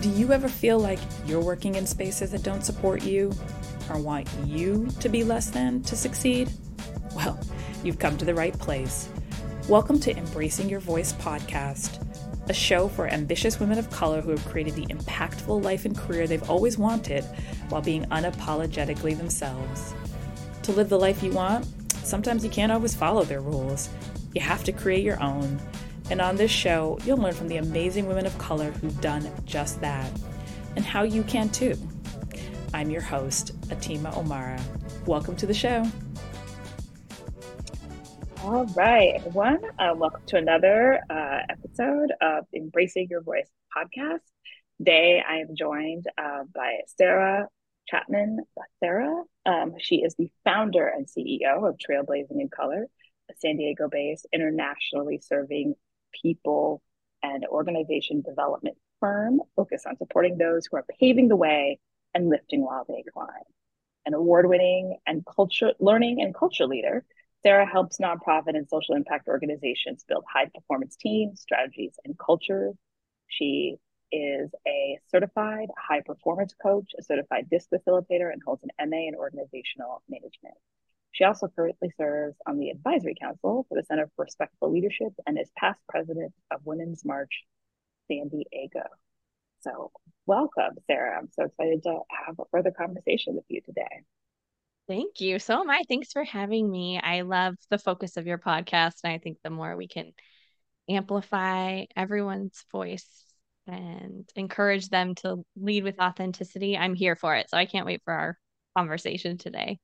Do you ever feel like you're working in spaces that don't support you or want you to be less than to succeed? Well, you've come to the right place. Welcome to Embracing Your Voice podcast, a show for ambitious women of color who have created the impactful life and career they've always wanted while being unapologetically themselves. To live the life you want, sometimes you can't always follow their rules. You have to create your own. And on this show, you'll learn from the amazing women of color who've done just that and how you can too. I'm your host, Atima Omara. Welcome to the show. All right, everyone. Uh, welcome to another uh, episode of Embracing Your Voice podcast. Today, I am joined uh, by Sarah Chapman Sarah. Um, she is the founder and CEO of Trailblazing in Color, a San Diego based, internationally serving people and organization development firm focused on supporting those who are paving the way and lifting while they climb. An award winning and culture learning and culture leader, Sarah helps nonprofit and social impact organizations build high performance teams, strategies, and cultures. She is a certified high performance coach, a certified DISC facilitator, and holds an MA in organizational management. She also currently serves on the advisory council for the Center for Respectful Leadership and is past president of Women's March San Diego. So, welcome, Sarah. I'm so excited to have a further conversation with you today. Thank you. So am I. Thanks for having me. I love the focus of your podcast. And I think the more we can amplify everyone's voice and encourage them to lead with authenticity, I'm here for it. So I can't wait for our conversation today.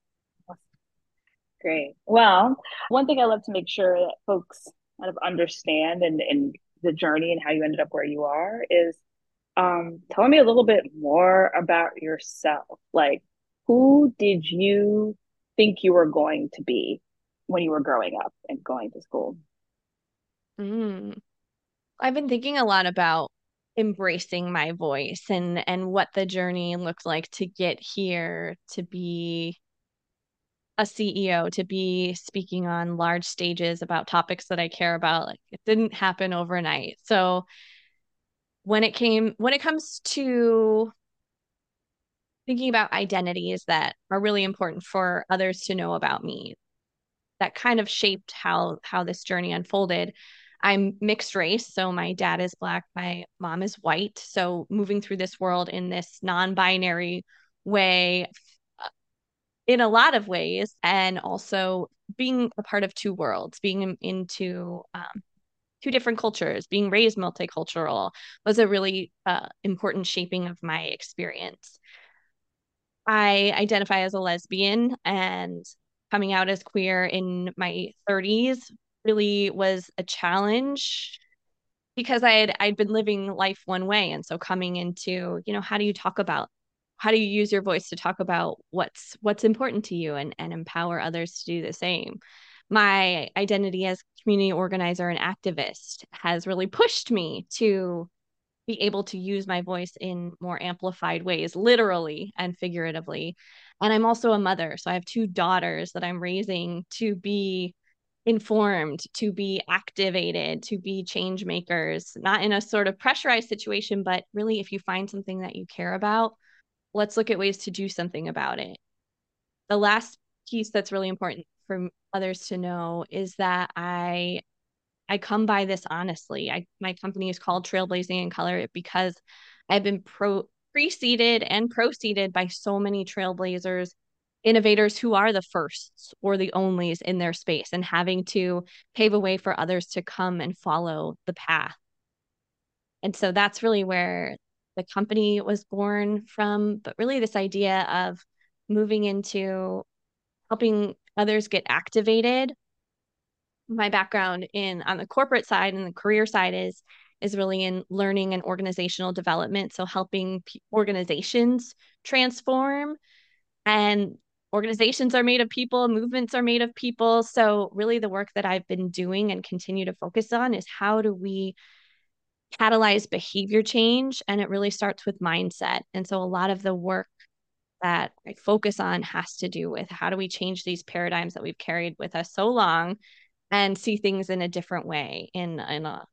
Great. Well, one thing I love to make sure that folks kind of understand and, and the journey and how you ended up where you are is um, tell me a little bit more about yourself. Like, who did you think you were going to be when you were growing up and going to school? Mm. I've been thinking a lot about embracing my voice and and what the journey looked like to get here to be a CEO to be speaking on large stages about topics that I care about. Like it didn't happen overnight. So when it came when it comes to thinking about identities that are really important for others to know about me, that kind of shaped how how this journey unfolded. I'm mixed race, so my dad is black, my mom is white. So moving through this world in this non-binary way in a lot of ways and also being a part of two worlds being into um, two different cultures being raised multicultural was a really uh, important shaping of my experience. I identify as a lesbian and coming out as queer in my 30s really was a challenge because i had i'd been living life one way and so coming into you know how do you talk about how do you use your voice to talk about what's what's important to you and and empower others to do the same? My identity as community organizer and activist has really pushed me to be able to use my voice in more amplified ways literally and figuratively. And i'm also a mother so i have two daughters that i'm raising to be informed to be activated to be change makers not in a sort of pressurized situation but really if you find something that you care about let's look at ways to do something about it. The last piece that's really important for others to know is that I I come by this honestly. I my company is called Trailblazing in Color because I've been pro preceded and proceeded by so many trailblazers, innovators who are the firsts or the onlys in their space and having to pave a way for others to come and follow the path. And so that's really where the company was born from, but really this idea of moving into helping others get activated. My background in on the corporate side and the career side is is really in learning and organizational development, so helping p- organizations transform and organizations are made of people, movements are made of people. So really the work that I've been doing and continue to focus on is how do we catalyze behavior change and it really starts with mindset and so a lot of the work that i focus on has to do with how do we change these paradigms that we've carried with us so long and see things in a different way in in a,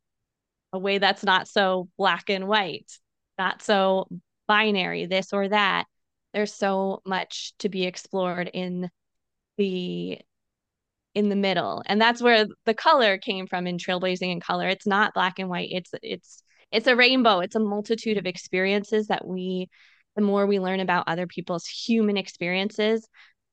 a way that's not so black and white not so binary, this or that. There's so much to be explored in the in the middle. And that's where the color came from in Trailblazing in Color. It's not black and white. It's it's it's a rainbow. It's a multitude of experiences that we the more we learn about other people's human experiences,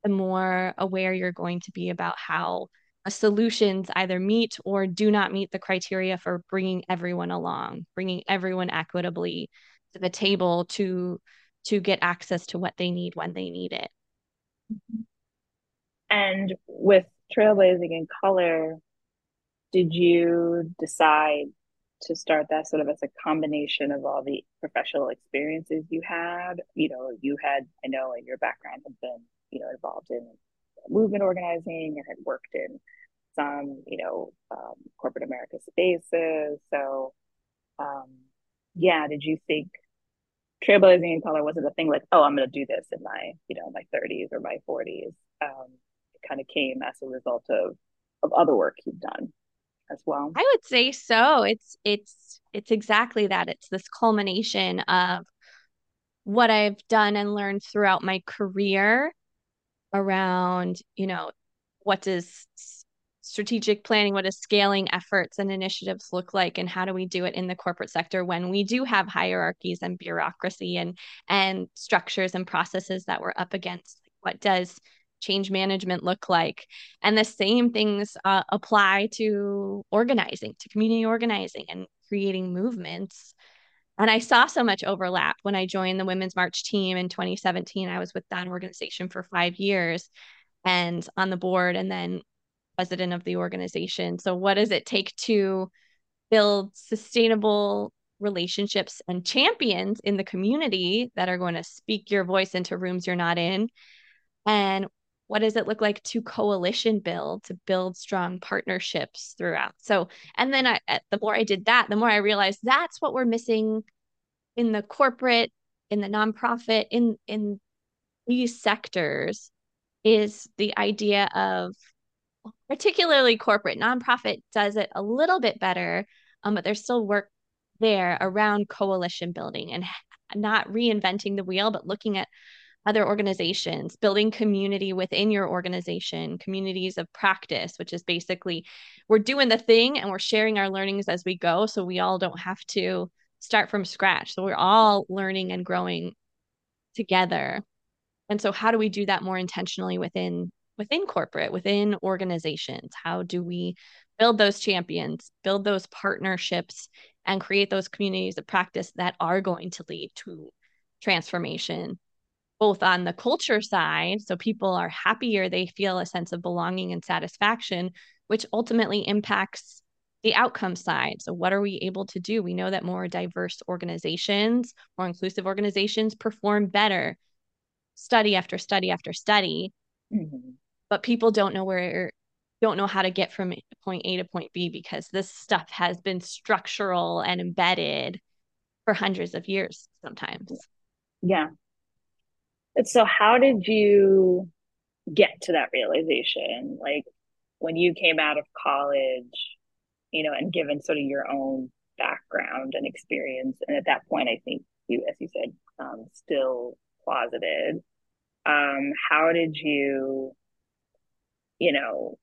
the more aware you're going to be about how solutions either meet or do not meet the criteria for bringing everyone along, bringing everyone equitably to the table to to get access to what they need when they need it. And with trailblazing in color, did you decide to start that sort of as a combination of all the professional experiences you had? You know, you had, I know in your background had been, you know, involved in movement organizing and had worked in some, you know, um, corporate America spaces. So, um, yeah, did you think trailblazing in color wasn't a thing like, oh, I'm going to do this in my, you know, my 30s or my 40s? Um, kind of came as a result of of other work you've done as well. I would say so. It's it's it's exactly that. It's this culmination of what I've done and learned throughout my career around, you know, what does strategic planning what does scaling efforts and initiatives look like and how do we do it in the corporate sector when we do have hierarchies and bureaucracy and and structures and processes that we're up against what does change management look like and the same things uh, apply to organizing to community organizing and creating movements and I saw so much overlap when I joined the Women's March team in 2017. I was with that organization for five years and on the board. And then president of the organization. So, what does it take to build sustainable relationships and champions in the community that are going to speak your voice into rooms you're not in? And what does it look like to coalition build, to build strong partnerships throughout? So, and then I, the more I did that, the more I realized that's what we're missing in the corporate, in the nonprofit, in in these sectors is the idea of particularly corporate nonprofit does it a little bit better um, but there's still work there around coalition building and not reinventing the wheel but looking at other organizations building community within your organization communities of practice which is basically we're doing the thing and we're sharing our learnings as we go so we all don't have to start from scratch. So we're all learning and growing together. And so how do we do that more intentionally within within corporate, within organizations? How do we build those champions, build those partnerships, and create those communities of practice that are going to lead to transformation, both on the culture side, so people are happier, they feel a sense of belonging and satisfaction, which ultimately impacts the outcome side. So, what are we able to do? We know that more diverse organizations, more inclusive organizations perform better study after study after study. Mm-hmm but people don't know where don't know how to get from point A to point B because this stuff has been structural and embedded for hundreds of years sometimes. Yeah. So how did you get to that realization? Like when you came out of college, you know, and given sort of your own background and experience, and at that point, I think you, as you said, um, still closeted. Um, how did you you know,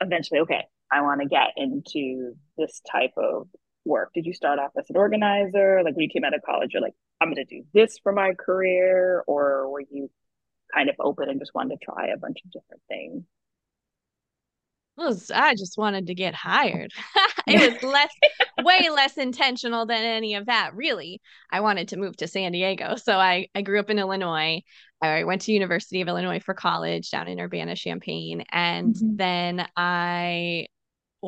eventually, okay, I want to get into this type of work? Did you start off as an organizer? Like when you came out of college, you're like, I'm going to do this for my career? Or were you kind of open and just wanted to try a bunch of different things? was I just wanted to get hired. it was less way less intentional than any of that, really. I wanted to move to San Diego. So I I grew up in Illinois. I went to University of Illinois for college down in Urbana-Champaign and mm-hmm. then I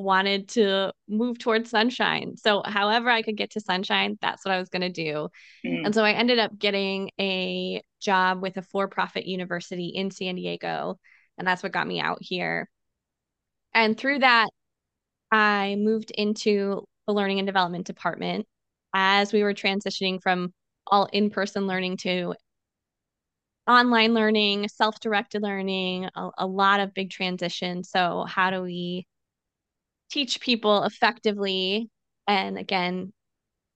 wanted to move towards sunshine. So however I could get to sunshine, that's what I was going to do. Mm. And so I ended up getting a job with a for-profit university in San Diego and that's what got me out here and through that, I moved into the learning and development department as we were transitioning from all in person learning to online learning, self directed learning, a, a, lot of big transitions. So, how do we teach people effectively? And again,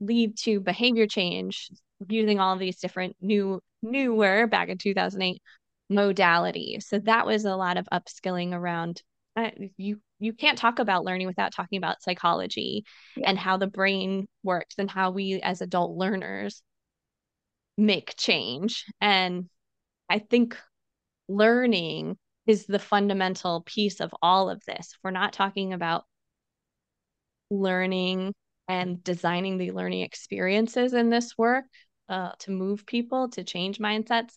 lead to behavior change using all these different new newer back in 2008 modalities. So that was a lot of upskilling around uh, you you can't talk about learning without talking about psychology yeah. and how the brain works and how we as adult learners make change. And I think learning is the fundamental piece of all of this. We're not talking about learning and designing the learning experiences in this work uh, to move people to change mindsets.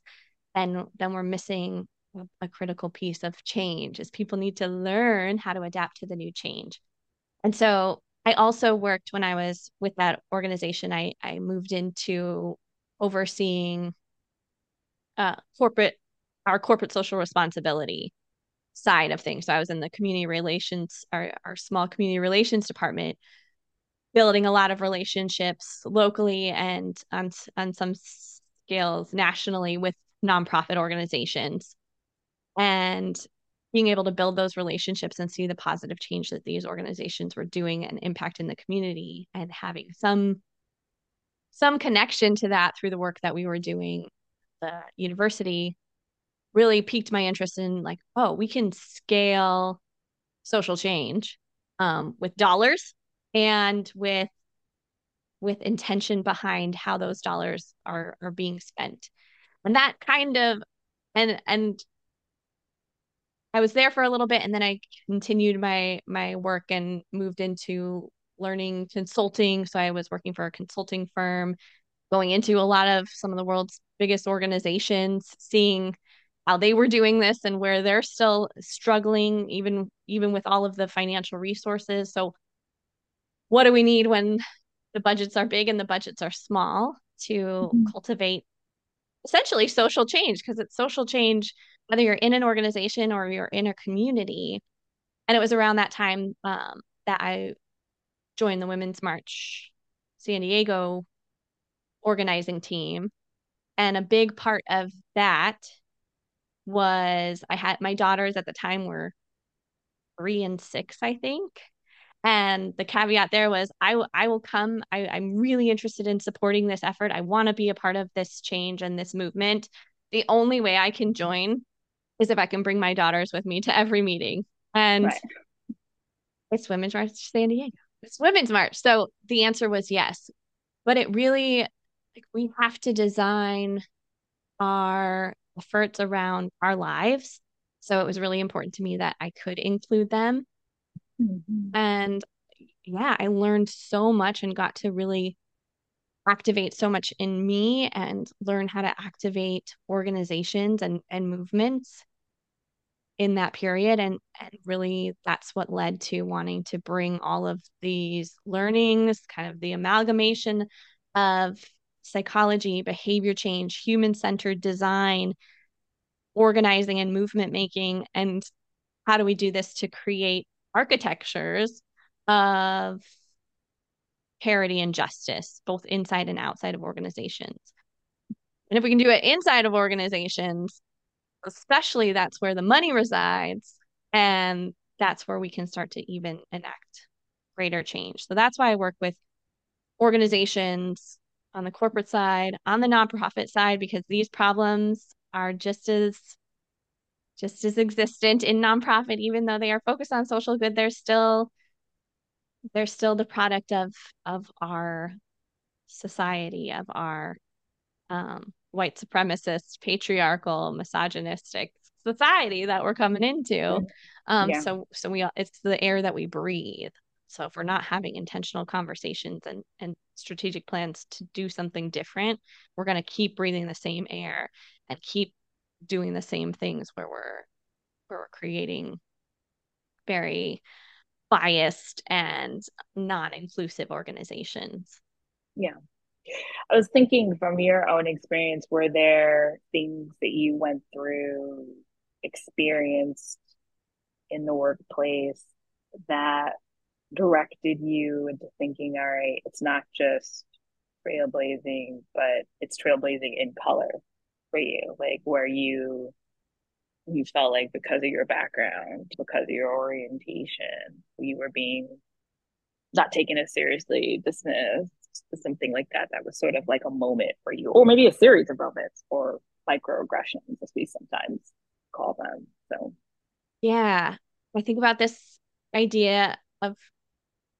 And then we're missing a critical piece of change is people need to learn how to adapt to the new change. And so i also worked when i was with that organization i i moved into overseeing uh, corporate our corporate social responsibility side of things. So I was in the community relations, our, our small community relations department, building a lot of relationships locally and on, on some scales nationally with nonprofit organizations. And being able to build those relationships and see the positive change that these organizations were doing and impact in the community and having some some connection to that through the work that we were doing the university really piqued my interest in like, oh, we can scale social change um, with dollars and with with intention behind how those dollars are are being spent. And that kind of and and I was there for a little bit and then I continued my my work and moved into learning consulting. So I was working for a consulting firm, going into a lot of some of the world's biggest organizations, seeing how they were doing this and where they're still struggling even even with all of the financial resources. So what do we need when the budgets are big and the budgets are small to mm-hmm. cultivate essentially social change? Because it's social change whether you're in an organization or you're in a community. And it was around that time um, that i joined the women's march san diego organizing team. And a big part of that was I had my daughters at the time were three and six, I think. And the caveat there was I, I will come. I, I'm really interested in supporting this effort. I want to be a part of this change and this movement. The only way I can join is if I can bring my daughters with me to every meeting. And right. it's Women's March San Diego. It's Women's March. So the answer was yes. But it really like we have to design our efforts around our lives. So it was really important to me that I could include them. Mm-hmm. And yeah, I learned so much and got to really activate so much in me and learn how to activate organizations and, and movements in that period and and really that's what led to wanting to bring all of these learnings kind of the amalgamation of psychology, behavior change, human centered design, organizing and movement making. And how do we do this to create architectures of parity and justice, both inside and outside of organizations? And if we can do it inside of organizations, especially that's where the money resides. And that's where we can start to even enact greater change. So that's why I work with organizations on the corporate side, on the nonprofit side, because these problems are just as just as existent in nonprofit, even though they are focused on social good, they're still they're still the product of of our society, of our um, white supremacist, patriarchal, misogynistic society that we're coming into. Um, yeah. So so we it's the air that we breathe. So if we're not having intentional conversations and, and strategic plans to do something different, we're going to keep breathing the same air and keep doing the same things where we're where we're creating very biased and non-inclusive organizations. Yeah. I was thinking from your own experience, were there things that you went through, experienced in the workplace that directed you into thinking, all right, it's not just trailblazing, but it's trailblazing in color for you, like where you you felt like because of your background, because of your orientation, you were being not taken as seriously, dismissed, something like that that was sort of like a moment for you, or maybe a series of moments or microaggressions, as we sometimes call them. So, yeah, I think about this idea of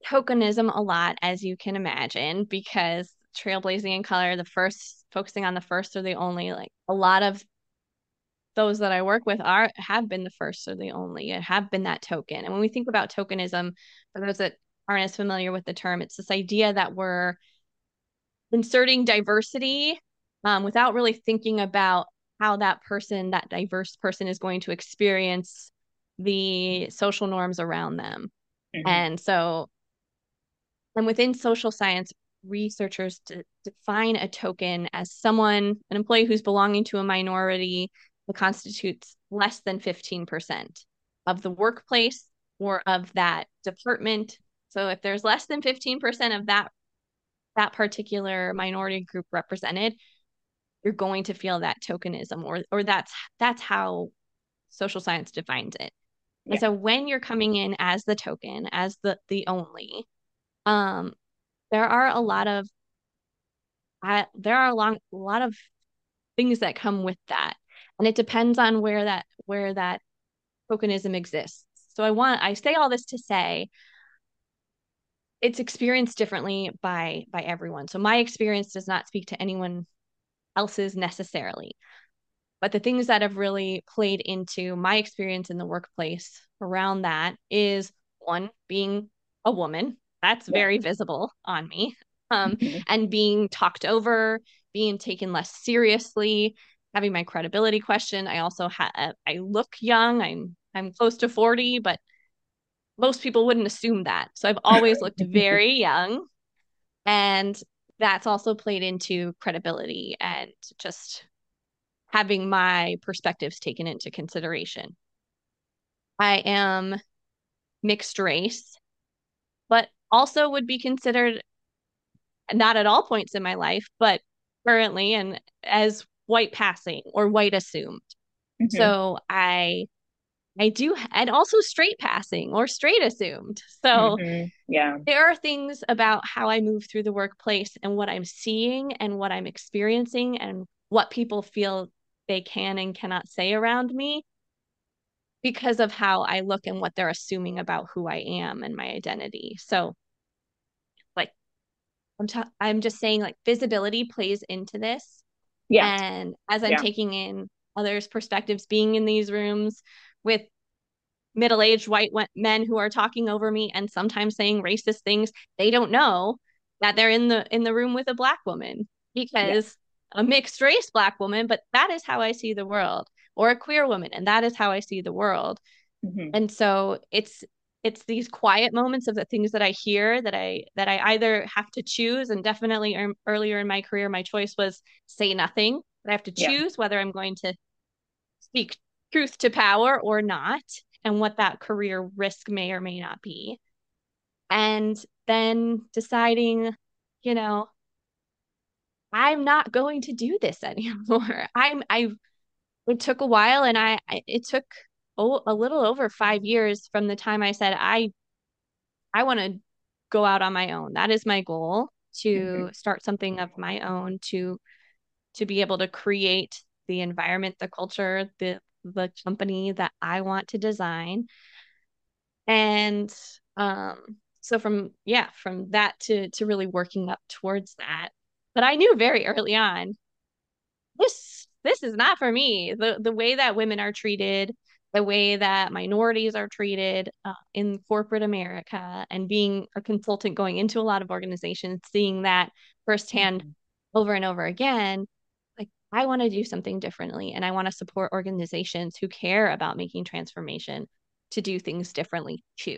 tokenism a lot, as you can imagine, because trailblazing in color, the first focusing on the first or the only, like a lot of those that I work with are have been the first or the only, It have been that token. And when we think about tokenism, for those that aren't as familiar with the term, it's this idea that we're inserting diversity um, without really thinking about how that person, that diverse person, is going to experience the social norms around them. Mm-hmm. And so, and within social science, researchers define a token as someone, an employee who's belonging to a minority that constitutes less than 15% of the workplace or of that department. So if there's less than 15% of that that particular minority group represented, you're going to feel that tokenism or or that's that's how social science defines it. Yeah. And so when you're coming in as the token, as the the only, um, there are a lot of uh, there are a long a lot of things that come with that. And it depends on where that where that tokenism exists. So I want I say all this to say it's experienced differently by by everyone. So my experience does not speak to anyone else's necessarily. But the things that have really played into my experience in the workplace around that is one being a woman. That's yeah. very visible on me. Um, mm-hmm. and being talked over, being taken less seriously, having my credibility questioned. I also have I look young. I'm I'm close to 40, but most people wouldn't assume that. So I've always looked very young. And that's also played into credibility and just having my perspectives taken into consideration. I am mixed race, but also would be considered not at all points in my life, but currently and as white passing or white assumed. Mm-hmm. So I I do, and also straight passing or straight assumed. So, mm-hmm. yeah, there are things about how I move through the workplace and what I'm seeing and what I'm experiencing and what people feel they can and cannot say around me because of how I look and what they're assuming about who I am and my identity. So, I'm, I'm just saying, like, visibility plays into this. Yeah. And as I'm yeah. taking in others' perspectives, being in these rooms, with middle-aged white men who are talking over me and sometimes saying racist things they don't know that they're in the in the room with a black woman because a mixed race black woman but that is how i see the world or a queer woman and that is how i see the world mm-hmm. and so it's it's these quiet moments of the things that i hear that i that i either have to choose and definitely er, earlier in my career my choice was say nothing but i have to choose yeah. whether i'm going to speak truth to power or not, and what that career risk may or may not be. And then deciding, you know, I'm not going to do this anymore. I'm I it took a while and I, I it took oh, a little over 5 years from the time I said I I want to go out on my own. That is my goal to mm-hmm. start something of my own to to be able to create the environment, the culture, the the company that I want to design. And um, so from yeah, from that to to really working up towards that. But I knew very early on this this is not for me. The the way that women are treated, the way that minorities are treated uh, in corporate America, and being a consultant going into a lot of organizations, seeing that firsthand mm-hmm. over and over again, like I want to do something differently and I want to support organizations who care about making transformation to do things differently too.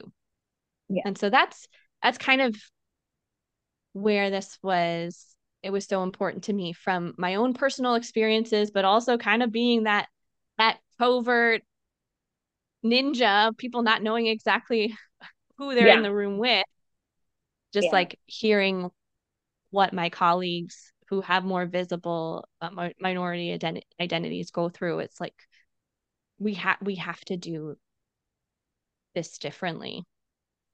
Yeah. And so that's that's kind of where this was it was so important to me from my own personal experiences but also kind of being that that covert ninja people not knowing exactly who they're yeah. in the room with just yeah. like hearing what my colleagues who have more visible uh, minority ident- identities go through it's like we have we have to do this differently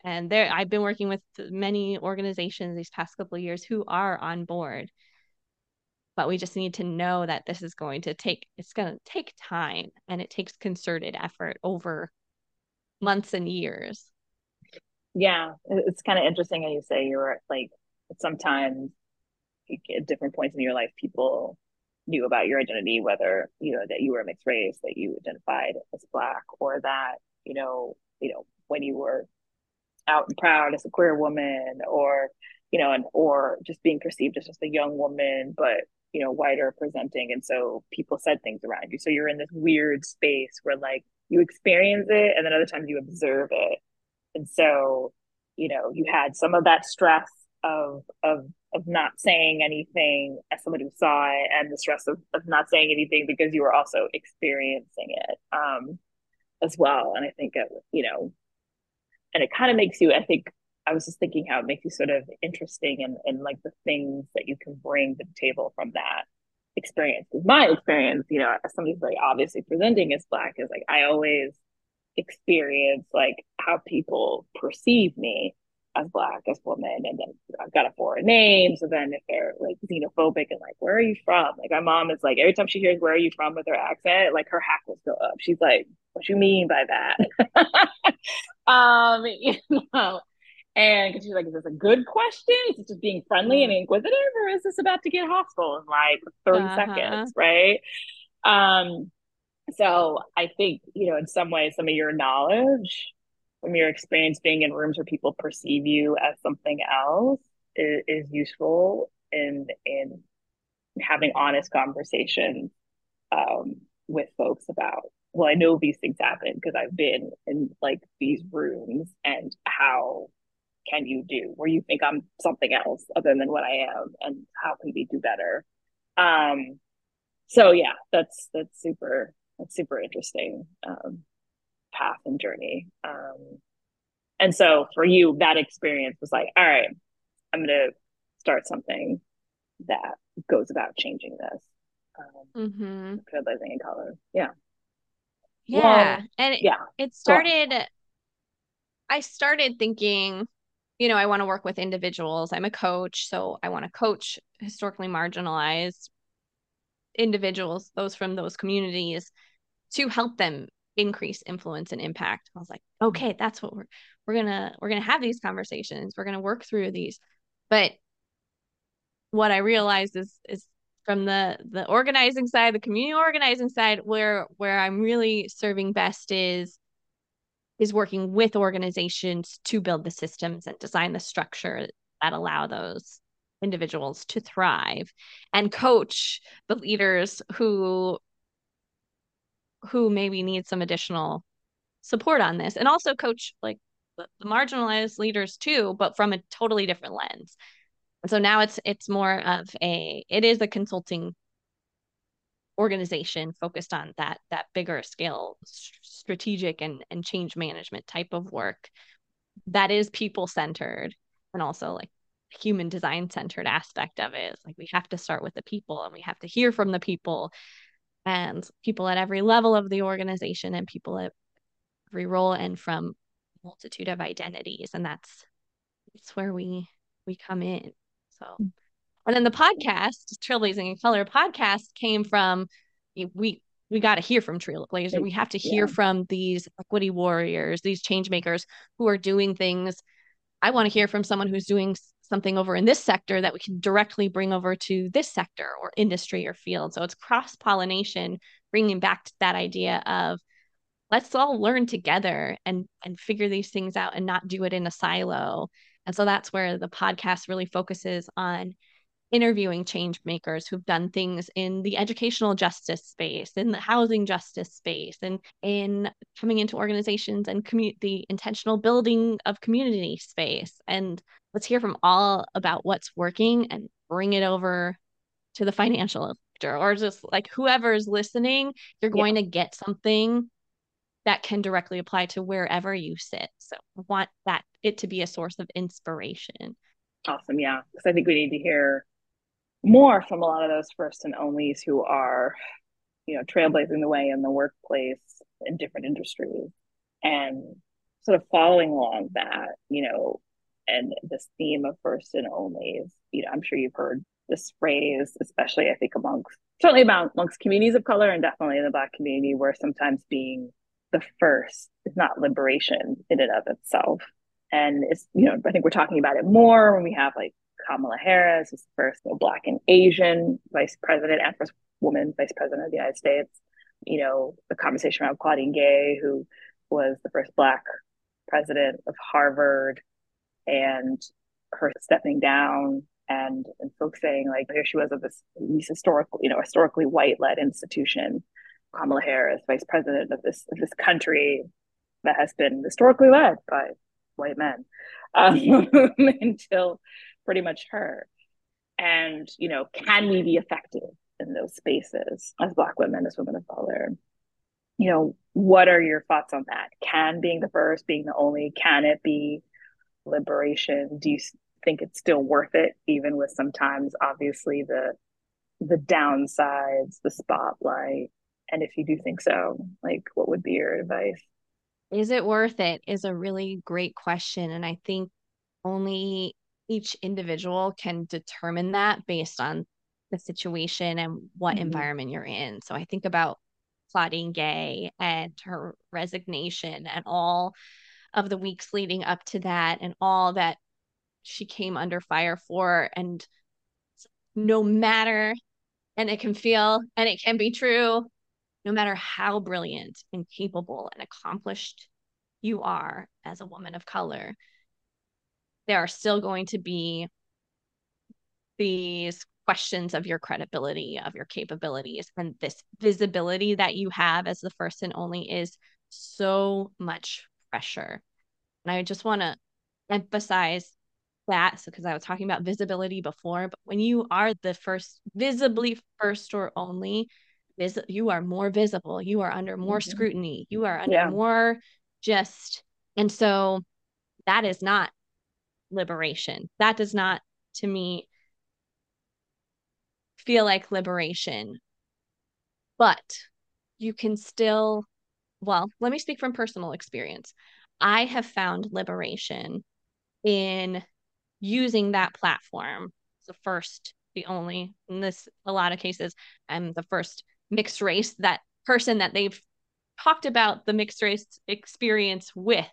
And there I've been working with many organizations these past couple of years who are on board. But we just need to know that this is going to take it's going to take time and it takes concerted effort over months and years. Yeah, it's kind of interesting how you say you're like sometimes at different points in your life people knew about your identity, whether you know that you were mixed race, that you identified as black, or that you know, you know, when you were out and proud as a queer woman, or you know, and or just being perceived as just a young woman, but you know, whiter presenting, and so people said things around you. So you're in this weird space where like you experience it, and then other times you observe it, and so you know, you had some of that stress of of of not saying anything as somebody who saw it and the stress of, of not saying anything because you were also experiencing it um, as well and i think it, you know and it kind of makes you i think i was just thinking how it makes you sort of interesting and and like the things that you can bring to the table from that experience because my experience you know as somebody who's obviously presenting as black is like i always experience like how people perceive me as black as woman and then I've got a foreign name. So then if they're like xenophobic and like, where are you from? Like my mom is like, every time she hears where are you from with her accent, like her hackles go up. She's like, what you mean by that? um, you know, and she's like, is this a good question? Is it just being friendly and inquisitive or is this about to get hostile in like 30 uh-huh. seconds? Right. Um, so I think, you know, in some ways, some of your knowledge from your experience being in rooms where people perceive you as something else is, is useful in in having honest conversations um, with folks about well i know these things happen because i've been in like these rooms and how can you do where you think i'm something else other than what i am and how can we do better um so yeah that's that's super that's super interesting um path and journey. Um, and so for you, that experience was like, all right, I'm going to start something that goes about changing this. Um, mm-hmm. Trailblazing in color. Yeah. Yeah. Well, and yeah. It started, I started thinking, you know, I want to work with individuals. I'm a coach, so I want to coach historically marginalized individuals, those from those communities, to help them increase influence and impact. I was like, hmm. okay, that's what we're we're gonna we're gonna have these conversations. We're gonna work through these. But what I realized is is from the the organizing side, the community organizing side, where where I'm really serving best is is working with organizations to build the systems and design the structure that allow those individuals to thrive and coach the leaders who who maybe need some additional support on this and also coach like the, marginalized leaders too but from a totally different lens. So now it's it's more of a it is a consulting organization focused on that that bigger scale strategic and and change management type of work that is people centered and also like human design centered aspect of it. Like we have to start with the people and we have to hear from the people and people at every level of the organization and people at every role and from multitude of identities. And that's that's where we we come in. So hmm. And then the podcast trailblazing in color podcast came from we we got to hear from trailblazer we have to hear yeah. from these equity warriors these change makers who are doing things i want to hear from someone who's doing something over in this sector that we can directly bring over to this sector or industry or field. So it's cross pollination, bringing back to that idea of let's all learn together and and figure these things out and not do it in a silo. And so that's where the podcast really focuses on interviewing change makers who've done things in the educational justice space, in the housing justice space, and in coming into organizations and commu- the intentional building of community space. And let's hear from all about what's working and bring it over to the financial sector or just like whoever's listening, you're going yeah. to get something that can directly apply to wherever you sit. So I want that it to be a source of inspiration. Awesome. Yeah. Because I think we need to hear more from a lot of those first and onlys who are, you know, trailblazing the way in the workplace in different industries and sort of following along that you know, and this theme of first and onlys, you know, I'm sure you've heard this phrase, especially I think amongst certainly amongst communities of color and definitely in the black community, where sometimes being the first is not liberation in and of itself. And it's, you know, I think we're talking about it more when we have like Kamala Harris, who's the first you know, black and Asian vice president and first woman vice president of the United States. You know, the conversation around Claudine Gay, who was the first black president of Harvard, and her stepping down and and folks saying like here she was of this these historical you know historically white led institution Kamala Harris vice president of this of this country that has been historically led by white men um, until pretty much her. And you know can we be effective in those spaces as black women as women of color? You know what are your thoughts on that? Can being the first being the only can it be liberation? Do you think it's still worth it even with sometimes obviously the the downsides the spotlight? And if you do think so like what would be your advice? Is it worth it is a really great question. And i think only each individual can determine that based on the situation and what mm-hmm. environment you're in so i think about Claudine Gay and her resignation and all of the weeks leading up to that and all that she came under fire for and no matter and it can feel and it can be true no matter how brilliant and capable and accomplished you are as a woman of color there are still going to be these questions of your credibility of your capabilities and this visibility that you have as the first and only is so much pressure and i just want to emphasize that so because i was talking about visibility before but when you are the first visibly first or only vis- you are more visible you are under more mm-hmm. scrutiny you are under yeah. more just and so that is not liberation. That does not to me feel like liberation. But you can still well let me speak from personal experience. I have found liberation in using that platform. The first the only in this a lot of cases i'm the first mixed race that person that they've talked about the mixed race experience with.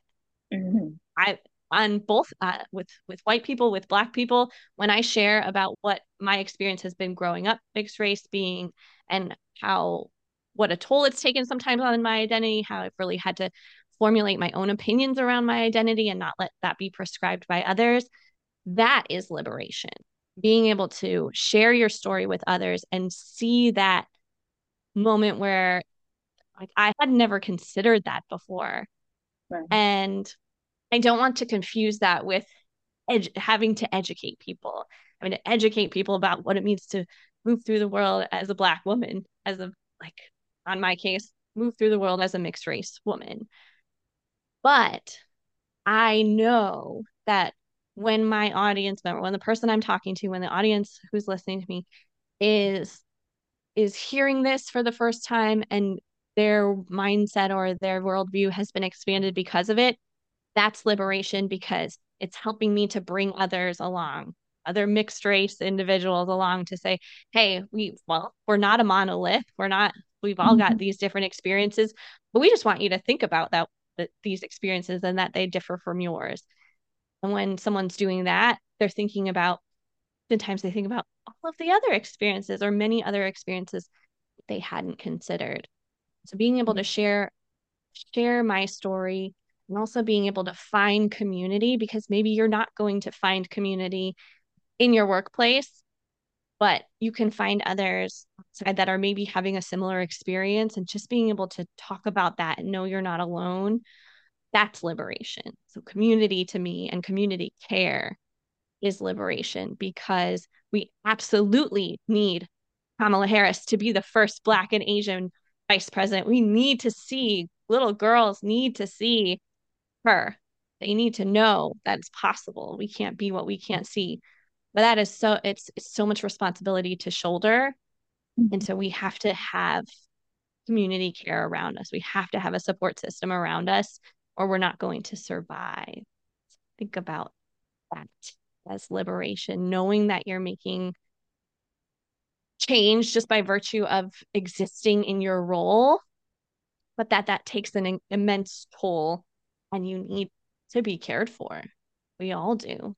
Mm-hmm. i on both uh, with with white people with black people when i share about what my experience has been growing up mixed race being and how what a toll it's taken sometimes on my identity how i've really had to formulate my own opinions around my identity and not let that be prescribed by others that is liberation being able to share your story with others and see that moment where like I had never considered that before. Right. And I don't want to confuse that with having to educate people. I mean, to educate people about what it means to move through the world as a black woman, as a like on my case, move through the world as a mixed race woman. But I know that when my audience member, when the person I'm talking to, when the audience who's listening to me is is hearing this for the first time and their mindset or their worldview has been expanded because of it, that's liberation because it's helping me to bring others along, other mixed race individuals along to say, hey, we, well, we're not a monolith. We're not, we've all got mm-hmm. these different experiences, but we just want you to think about that, that these experiences and that they differ from yours. And when someone's doing that, they're thinking about, sometimes they think about all of the other experiences or many other experiences they hadn't considered. So being able to mm-hmm. share share my story and also being able to find community because maybe you're not going to find community in your workplace, but you can find others that are maybe having a similar experience and just being able to talk about that and know you're not alone that's liberation. So, community to me and community care is liberation because we absolutely need Kamala Harris to be the first Black and Asian vice president. We need to see little girls need to see her. They need to know that it's possible. We can't be what we can't see. But that is so it's, it's so much responsibility to shoulder. Mm-hmm. And so we have to have community care around us. We have to have a support system around us or we're not going to survive. think about that as liberation, knowing that you're making change just by virtue of existing in your role, but that that takes an immense toll and you need to be cared for. We all do.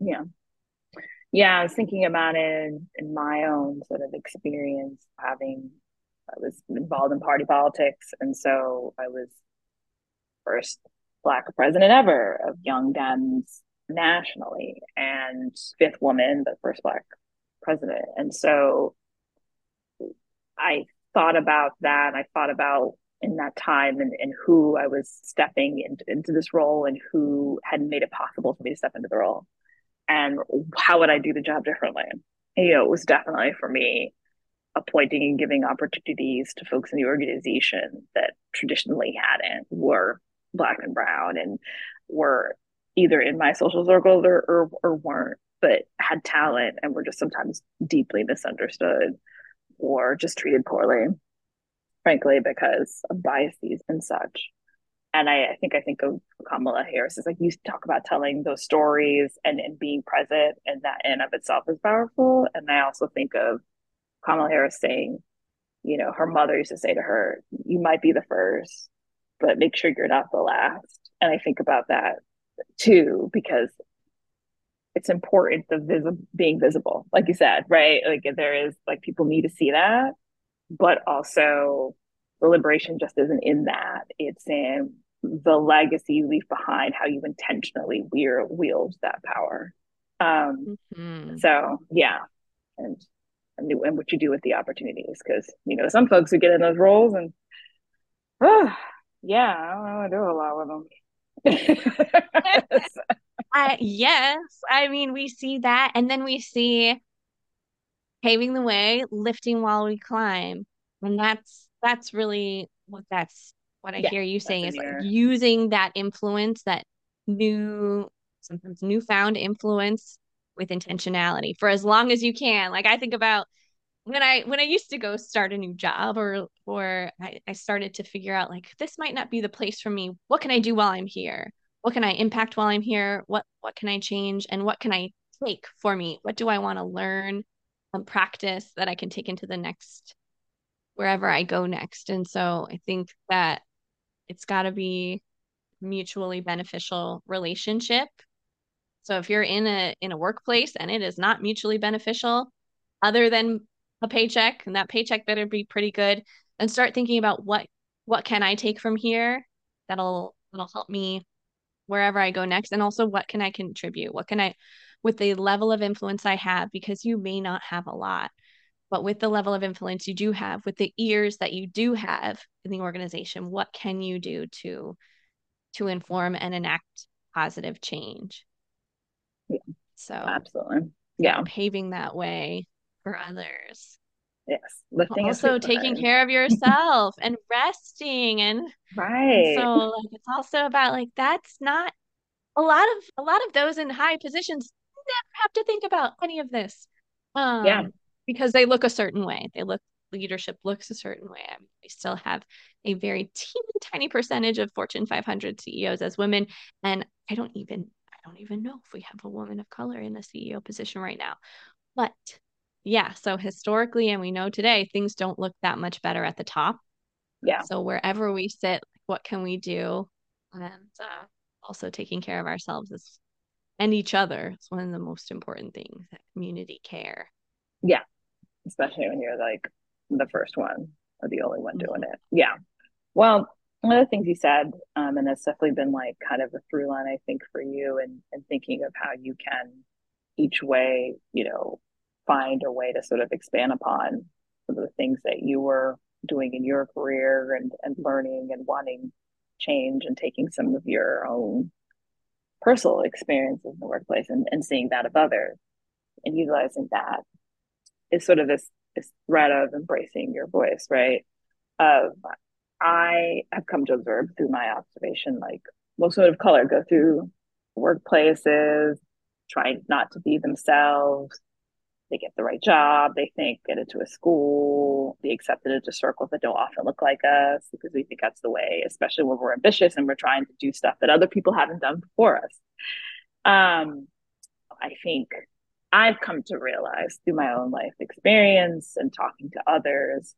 Yeah. Yeah, I was thinking about it in, my own sort of experience having I was involved in party politics and so I was first black president ever of Young Dems nationally and fifth woman, the first black president. And so I thought about that. I thought about in that time and, and who I was stepping into, into this role and who had made it possible for me to step into the role and how would I do the job differently. You know, it was definitely for me appointing and giving opportunities to folks in the organization that traditionally hadn't were black and brown and were either in my social circles or, or, or weren't, but had talent and were just sometimes deeply misunderstood or just treated poorly, frankly, because of biases and such. And I, I think I think of Kamala Harris is like you talk about telling those stories and, and being present and that in of itself is powerful. And I also think of Kamala Harris saying, you know, her mother used to say to her, You might be the first, but make sure you're not the last. And I think about that too, because it's important the being visible, like you said, right? Like there is like people need to see that, but also the liberation just isn't in that. It's in the legacy you leave behind, how you intentionally weir- wield that power. Um, mm-hmm. So yeah, and and what you do with the opportunities, because you know some folks who get in those roles and oh, yeah, I don't want to do a lot with them. I, yes, I mean we see that, and then we see paving the way, lifting while we climb, and that's that's really what that's what I yeah, hear you saying is like using that influence, that new sometimes newfound influence with intentionality for as long as you can. Like I think about when I when I used to go start a new job or or I, I started to figure out like this might not be the place for me. What can I do while I'm here? What can I impact while I'm here? What what can I change and what can I take for me? What do I want to learn and practice that I can take into the next wherever I go next? And so I think that it's got to be mutually beneficial relationship. So if you're in a in a workplace and it is not mutually beneficial other than a paycheck and that paycheck better be pretty good and start thinking about what what can I take from here that'll that'll help me wherever I go next and also what can I contribute what can I with the level of influence I have because you may not have a lot but with the level of influence you do have with the ears that you do have in the organization what can you do to to inform and enact positive change yeah so absolutely yeah paving that way for others. Yes. Lifting also taking care of yourself and resting and right. So like it's also about like that's not a lot of a lot of those in high positions never have to think about any of this. Um yeah. because they look a certain way. They look leadership looks a certain way. I mean, we still have a very teeny tiny percentage of Fortune 500 CEOs as women and I don't even I don't even know if we have a woman of color in a CEO position right now. But yeah, so historically, and we know today, things don't look that much better at the top. Yeah. So wherever we sit, what can we do? And uh, also taking care of ourselves is, and each other is one of the most important things. That community care. Yeah, especially when you're like the first one or the only one mm-hmm. doing it. Yeah. Well, one of the things you said, um, and that's definitely been like kind of a through line, I think, for you and and thinking of how you can each way, you know, find a way to sort of expand upon some of the things that you were doing in your career and, and learning and wanting change and taking some of your own personal experiences in the workplace and, and seeing that of others and utilizing that is sort of this this thread of embracing your voice, right? Of I have come to observe through my observation, like most women of color go through workplaces, trying not to be themselves, they get the right job, they think get into a school, be accepted into circles that don't often look like us because we think that's the way, especially when we're ambitious and we're trying to do stuff that other people haven't done before us. Um, I think I've come to realize through my own life experience and talking to others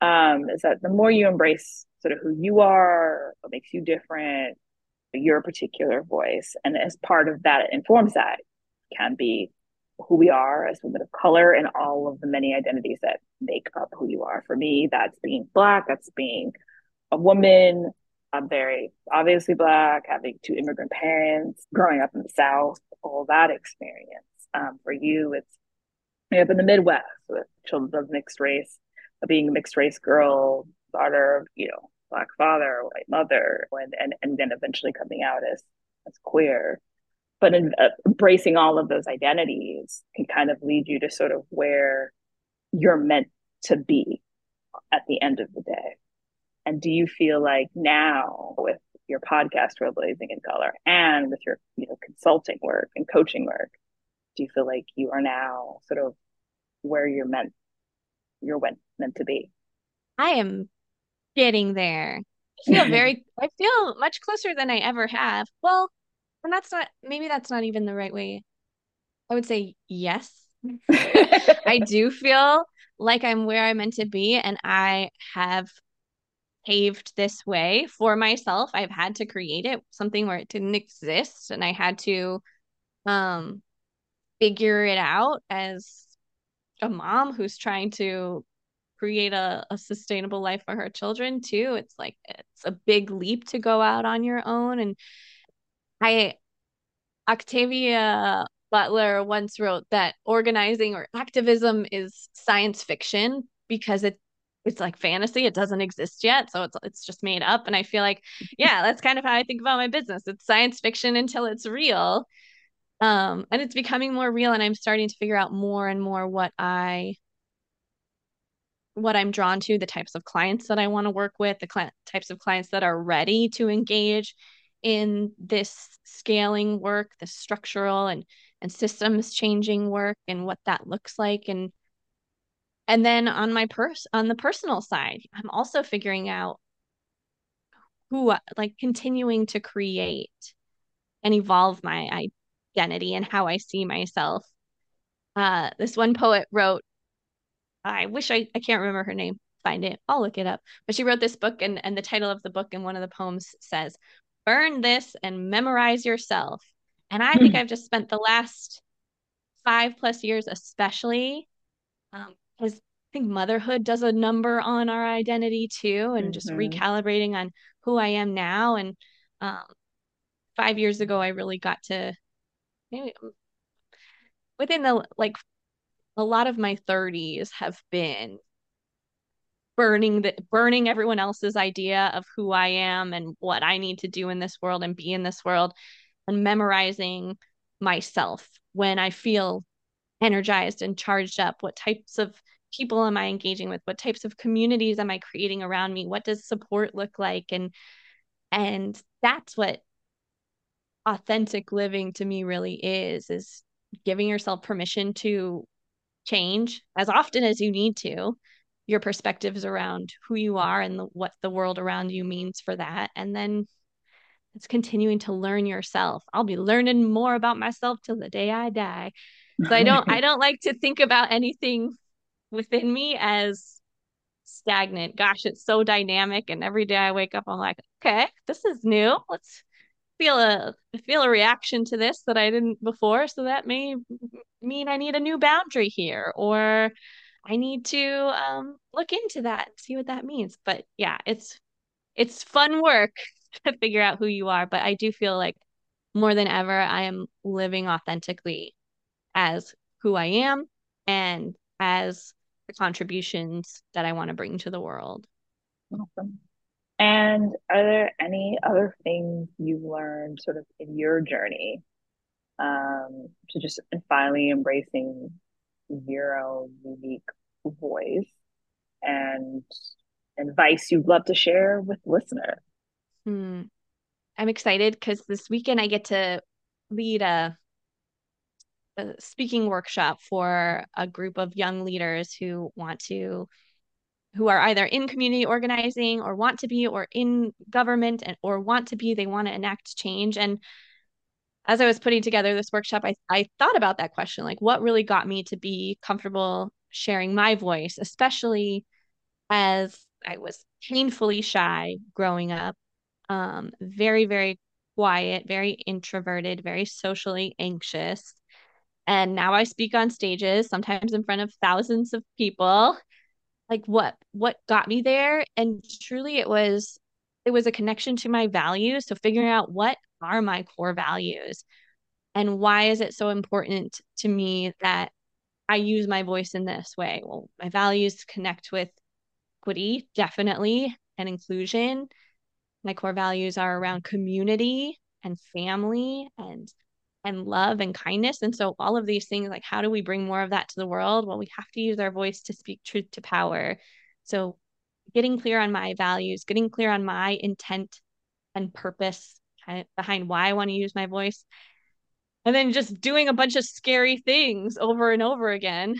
um, is that the more you embrace sort of who you are, what makes you different, your particular voice, and as part of that, it informs that can be who we are as women of color and all of the many identities that make up who you are. For me, that's being Black, that's being a woman. I'm very obviously Black, having two immigrant parents, growing up in the South, all that experience. Um, for you, it's up in the Midwest with children of mixed race, being a mixed race girl, daughter of, you know, Black father, white mother, and, and, and then eventually coming out as, as queer but in, uh, embracing all of those identities can kind of lead you to sort of where you're meant to be at the end of the day. And do you feel like now with your podcast Trailblazing in Color and with your you know consulting work and coaching work, do you feel like you are now sort of where you're meant you're meant meant to be? I am getting there. I feel very I feel much closer than I ever have. Well, and that's not maybe that's not even the right way. I would say yes. I do feel like I'm where I'm meant to be and I have paved this way for myself. I've had to create it, something where it didn't exist and I had to um figure it out as a mom who's trying to create a, a sustainable life for her children too. It's like it's a big leap to go out on your own and I Octavia Butler once wrote that organizing or activism is science fiction because it it's like fantasy it doesn't exist yet so it's it's just made up and i feel like yeah that's kind of how i think about my business. It's science fiction until it's real um and it's becoming more real and i'm starting to figure out more and more what i what i'm drawn to the types of clients that i want to work with the cl- types of clients that are ready to engage in this scaling work, the structural and and systems changing work and what that looks like and and then on my purse on the personal side, I'm also figuring out who like continuing to create and evolve my identity and how I see myself. Uh, this one poet wrote, I wish I, I can't remember her name, find it, I'll look it up. But she wrote this book, and, and the title of the book in one of the poems says, burn this and memorize yourself. And I think hmm. I've just spent the last five plus years, especially, because um, I think motherhood does a number on our identity too, and mm-hmm. just recalibrating on who I am now. And um, five years ago, I really got to maybe within the like a lot of my 30s have been burning the burning everyone else's idea of who I am and what I need to do in this world and be in this world and memorizing myself when I feel energized and charged up. What types of people am I engaging with? What types of communities am I creating around me? What does support look like? And and that's what authentic living to me really is is giving yourself permission to change as often as you need to your perspectives around who you are and the, what the world around you means for that. And then it's continuing to learn yourself. I'll be learning more about myself till the day i die. So i don't i don't like to think about anything within me as stagnant. Gosh it's so dynamic and every day i wake up i'm like okay this is new. Let's feel a feel a reaction to this that i didn't before. So that may mean i need a new boundary here or I need to um, look into that and see what that means. But yeah, it's it's fun work to figure out who you are. But I do feel like more than ever, I am living authentically as who I am and as the contributions that I want to bring to the world. Awesome. And are there any other things you've learned sort of in your journey um, to just finally embracing own unique voice and advice you'd love to share with listeners? Hmm. I'm excited because this weekend I get to lead a a speaking workshop for a group of young leaders who want to who are either in community organizing or want to be or in government and or want to be they want to enact change and as i was putting together this workshop i, I thought about that question like what really got me to be comfortable sharing my voice especially as i was painfully shy growing up um, very very quiet very introverted very socially anxious. And now i speak on stages sometimes in front of thousands of people. Like what what got me there? And truly it was it was a connection to my values so figuring out what are my core values and why is it so important to me that i use my voice in this way well my values connect with equity definitely and inclusion my core values are around community and family and and love and kindness. And so all of these things, like how do we bring more of that to the world? Well, we have to use our voice to speak truth to power. So getting clear on my values, getting clear on my intent and purpose behind why I want to use my voice. And then just doing a bunch of scary things over and over again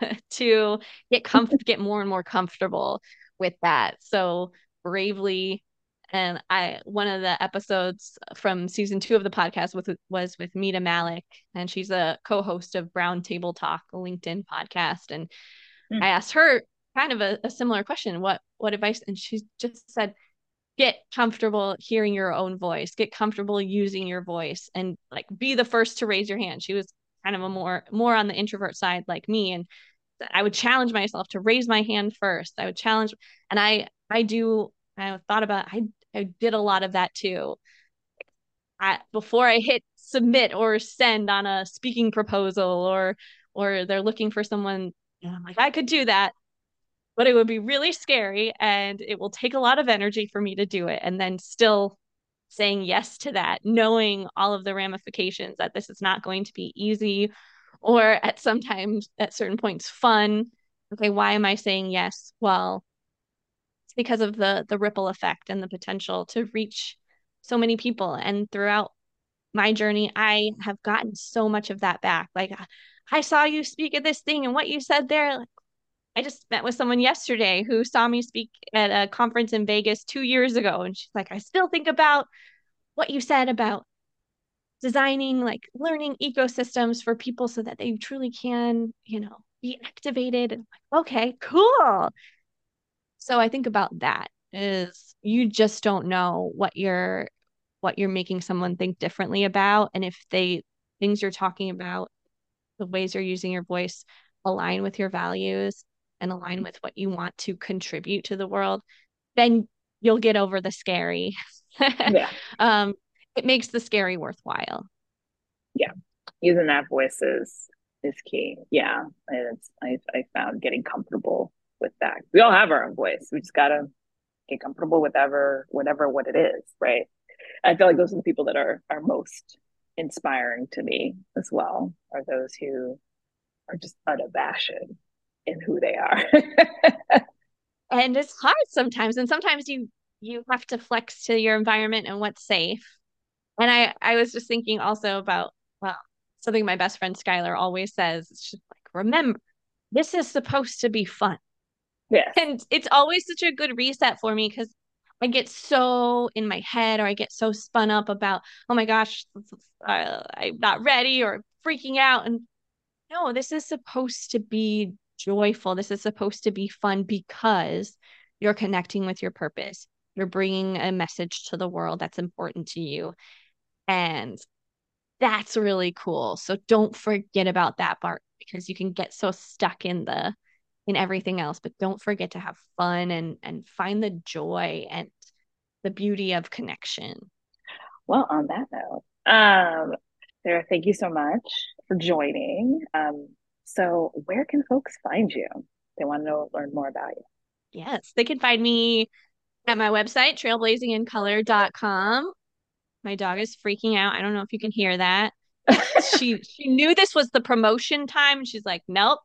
to get comf- get more and more comfortable with that. So bravely and I one of the episodes from season two of the podcast was was with Mita Mallick, and she's a co-host of Brown Table Talk, a LinkedIn podcast. And mm. I asked her kind of a, a similar question: what what advice? And she just said, get comfortable hearing your own voice, get comfortable using your voice, and like be the first to raise your hand. She was kind of a more more on the introvert side like me, and I would challenge myself to raise my hand first. I would challenge, and I I do I thought about I I did a lot of that too. I, before I hit submit or send on a speaking proposal or or they're looking for someone, I'm like, I could do that, but it would be really scary and it will take a lot of energy for me to do it. And then still saying yes to that, knowing all of the ramifications that this is not going to be easy or at sometimes at certain points fun. Okay, why am I saying yes? Well, it's because of the the ripple effect and the potential to reach so many people and throughout my journey i have gotten so much of that back like i saw you speak at this thing and what you said there like, i just met with someone yesterday who saw me speak at a conference in vegas two years ago and she's like i still think about what you said about designing like learning ecosystems for people so that they truly can you know be activated. And like okay cool. So I think about that is you just don't know what you're what you're making someone think differently about and if they things you're talking about the ways you're using your voice align with your values and align with what you want to contribute to the world then you'll get over the scary. Yeah. Um it makes the scary worthwhile. Yeah. Using that voice is is key. Yeah. It's i i found getting comfortable with that. We all have our own voice. We just gotta get comfortable with ever whatever what it is, right? I feel like those are the people that are are most inspiring to me as well, are those who are just unabashed in who they are. and it's hard sometimes. And sometimes you you have to flex to your environment and what's safe. And I I was just thinking also about well, something my best friend Skylar always says. It's just like, remember, this is supposed to be fun. Yeah. And it's always such a good reset for me because I get so in my head or I get so spun up about, oh my gosh, uh, I'm not ready or freaking out. And no, this is supposed to be joyful. This is supposed to be fun because you're connecting with your purpose. You're bringing a message to the world that's important to you. And that's really cool. So don't forget about that part because you can get so stuck in the in everything else but don't forget to have fun and and find the joy and the beauty of connection well on that note um sarah thank you so much for joining um so where can folks find you they want to know learn more about you yes they can find me at my website trailblazingincolor.com my dog is freaking out i don't know if you can hear that she she knew this was the promotion time she's like nope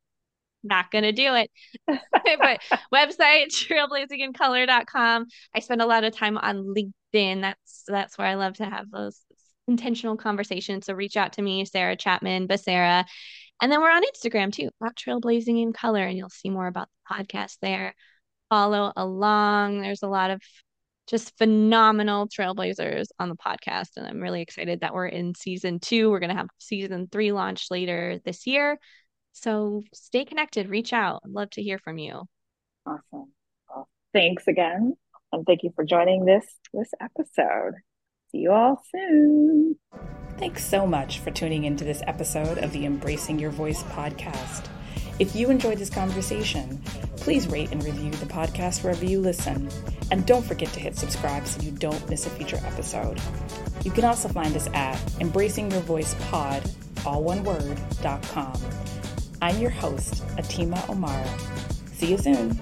not gonna do it. but website trailblazingincolor.com. I spend a lot of time on LinkedIn. That's that's where I love to have those intentional conversations. So reach out to me, Sarah Chapman, Becerra. And then we're on Instagram too, at Trailblazing in Color, and you'll see more about the podcast there. Follow along. There's a lot of just phenomenal trailblazers on the podcast. And I'm really excited that we're in season two. We're going to have season three launch later this year. So stay connected, reach out. I'd love to hear from you. Awesome. Well, thanks again. And thank you for joining this this episode. See you all soon. Thanks so much for tuning into this episode of the Embracing Your Voice podcast. If you enjoyed this conversation, please rate and review the podcast wherever you listen. And don't forget to hit subscribe so you don't miss a future episode. You can also find us at embracingyourvoicepod, all one word, dot com. I'm your host, Atima Omara. See you soon.